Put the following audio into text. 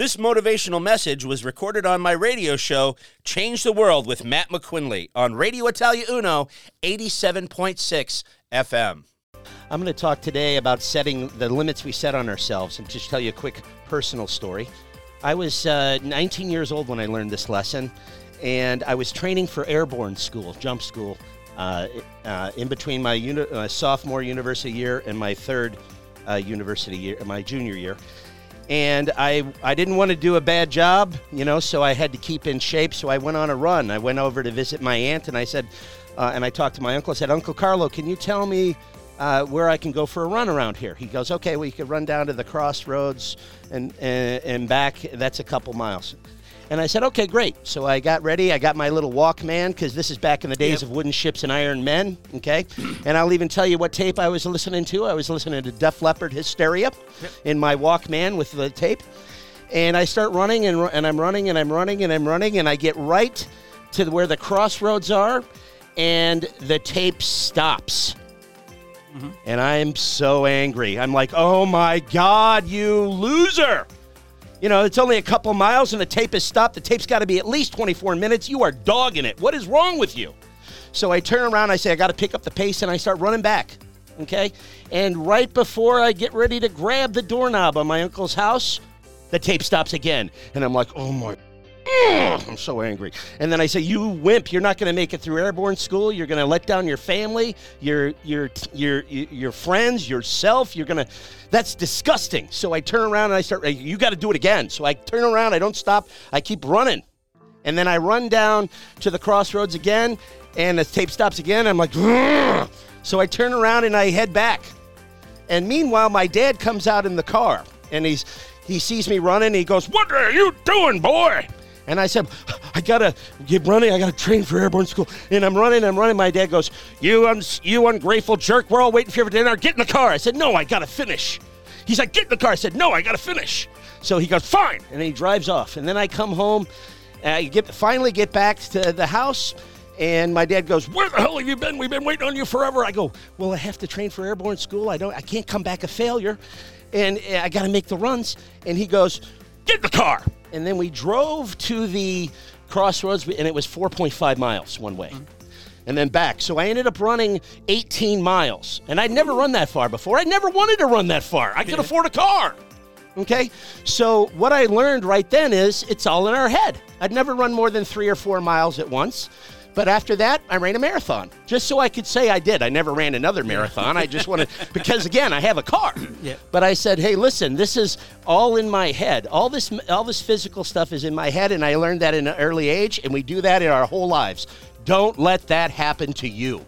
This motivational message was recorded on my radio show, Change the World with Matt McQuinley on Radio Italia Uno, 87.6 FM. I'm going to talk today about setting the limits we set on ourselves and just tell you a quick personal story. I was uh, 19 years old when I learned this lesson, and I was training for airborne school, jump school, uh, uh, in between my uni- uh, sophomore university year and my third uh, university year, my junior year. And I, I didn't want to do a bad job, you know, so I had to keep in shape. So I went on a run. I went over to visit my aunt, and I said, uh, and I talked to my uncle. I said, Uncle Carlo, can you tell me uh, where I can go for a run around here. He goes, okay, well, you could run down to the crossroads and, and, and back. That's a couple miles. And I said, okay, great. So I got ready. I got my little Walkman because this is back in the days Yep. of wooden ships and iron men. Okay. and I'll even tell you what tape I was listening to. I was listening to Def Leppard Hysteria in my Walkman with the tape. And I start running and, and I'm running and I'm running and I'm running and I get right to where the crossroads are and the tape stops. Mm-hmm. And I'm so angry. I'm like, oh my God, you loser. You know, it's only a couple miles and the tape is stopped. The tape's got to be at least 24 minutes. You are dogging it. What is wrong with you? So I turn around, I say, I got to pick up the pace, and I start running back. Okay? And right before I get ready to grab the doorknob on my uncle's house, the tape stops again. And I'm like, oh my I'm so angry. And then I say, "You wimp! You're not going to make it through airborne school. You're going to let down your family, your your your your friends, yourself. You're going to. That's disgusting." So I turn around and I start. You got to do it again. So I turn around. I don't stop. I keep running, and then I run down to the crossroads again, and the tape stops again. I'm like, so I turn around and I head back. And meanwhile, my dad comes out in the car and he's he sees me running. He goes, "What are you doing, boy?" And I said, "I gotta get running. I gotta train for airborne school." And I'm running. I'm running. My dad goes, "You uns- you ungrateful jerk! We're all waiting for you for dinner. Get in the car." I said, "No, I gotta finish." He's like, "Get in the car." I said, "No, I gotta finish." So he goes, "Fine," and he drives off. And then I come home. I get finally get back to the house. And my dad goes, "Where the hell have you been? We've been waiting on you forever." I go, "Well, I have to train for airborne school. I don't. I can't come back a failure, and uh, I got to make the runs." And he goes, "Get in the car." And then we drove to the crossroads, and it was 4.5 miles one way. Mm-hmm. And then back. So I ended up running 18 miles. And I'd never run that far before. I never wanted to run that far. I could afford a car. Okay? So what I learned right then is it's all in our head. I'd never run more than three or four miles at once. But after that, I ran a marathon just so I could say I did. I never ran another marathon. I just wanted, because again, I have a car. Yeah. But I said, hey, listen, this is all in my head. All this, all this physical stuff is in my head, and I learned that in an early age, and we do that in our whole lives. Don't let that happen to you.